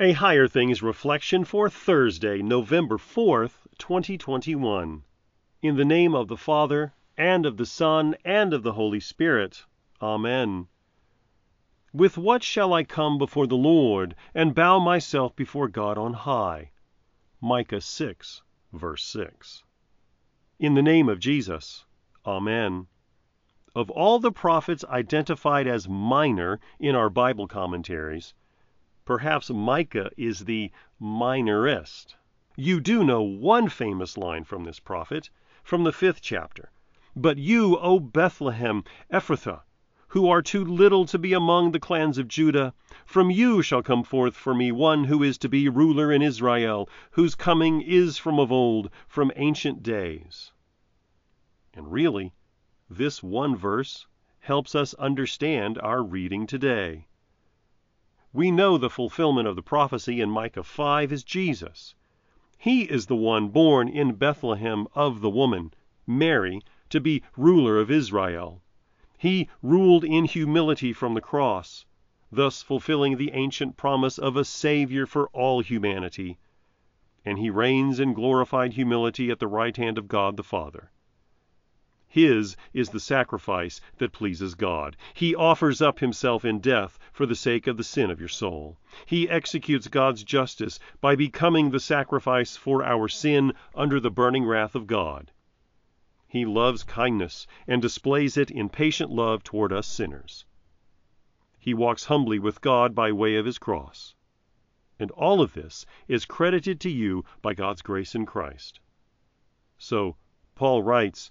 A Higher Things reflection for Thursday, November 4th, 2021. In the name of the Father, and of the Son, and of the Holy Spirit. Amen. With what shall I come before the Lord, and bow myself before God on high? Micah 6, verse 6. In the name of Jesus. Amen. Of all the prophets identified as minor in our Bible commentaries, Perhaps Micah is the minorist. You do know one famous line from this prophet, from the fifth chapter. But you, O Bethlehem Ephrathah, who are too little to be among the clans of Judah, from you shall come forth for me one who is to be ruler in Israel, whose coming is from of old, from ancient days. And really, this one verse helps us understand our reading today. We know the fulfillment of the prophecy in Micah 5 is Jesus. He is the one born in Bethlehem of the woman, Mary, to be ruler of Israel. He ruled in humility from the cross, thus fulfilling the ancient promise of a Savior for all humanity. And he reigns in glorified humility at the right hand of God the Father. His is the sacrifice that pleases God. He offers up himself in death for the sake of the sin of your soul. He executes God's justice by becoming the sacrifice for our sin under the burning wrath of God. He loves kindness and displays it in patient love toward us sinners. He walks humbly with God by way of his cross. And all of this is credited to you by God's grace in Christ. So, Paul writes,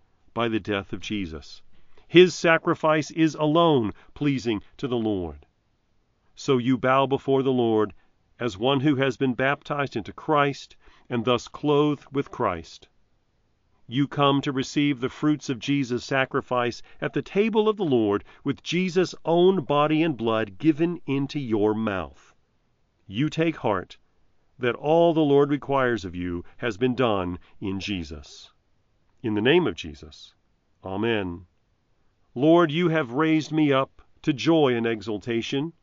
by the death of Jesus. His sacrifice is alone pleasing to the Lord. So you bow before the Lord as one who has been baptized into Christ and thus clothed with Christ. You come to receive the fruits of Jesus' sacrifice at the table of the Lord with Jesus' own body and blood given into your mouth. You take heart that all the Lord requires of you has been done in Jesus. In the name of Jesus. Amen. Lord, you have raised me up to joy and exultation,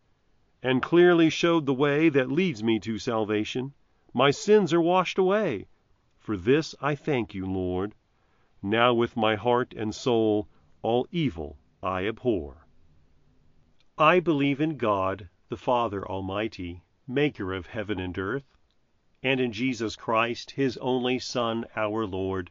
and clearly showed the way that leads me to salvation. My sins are washed away. For this I thank you, Lord. Now with my heart and soul all evil I abhor. I believe in God, the Father Almighty, maker of heaven and earth, and in Jesus Christ, his only Son, our Lord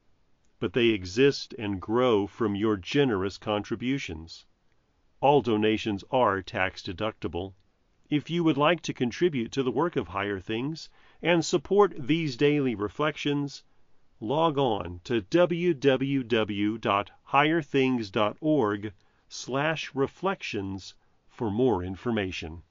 but they exist and grow from your generous contributions. All donations are tax deductible. If you would like to contribute to the work of Higher Things and support these daily reflections, log on to www.higherthings.org/reflections for more information.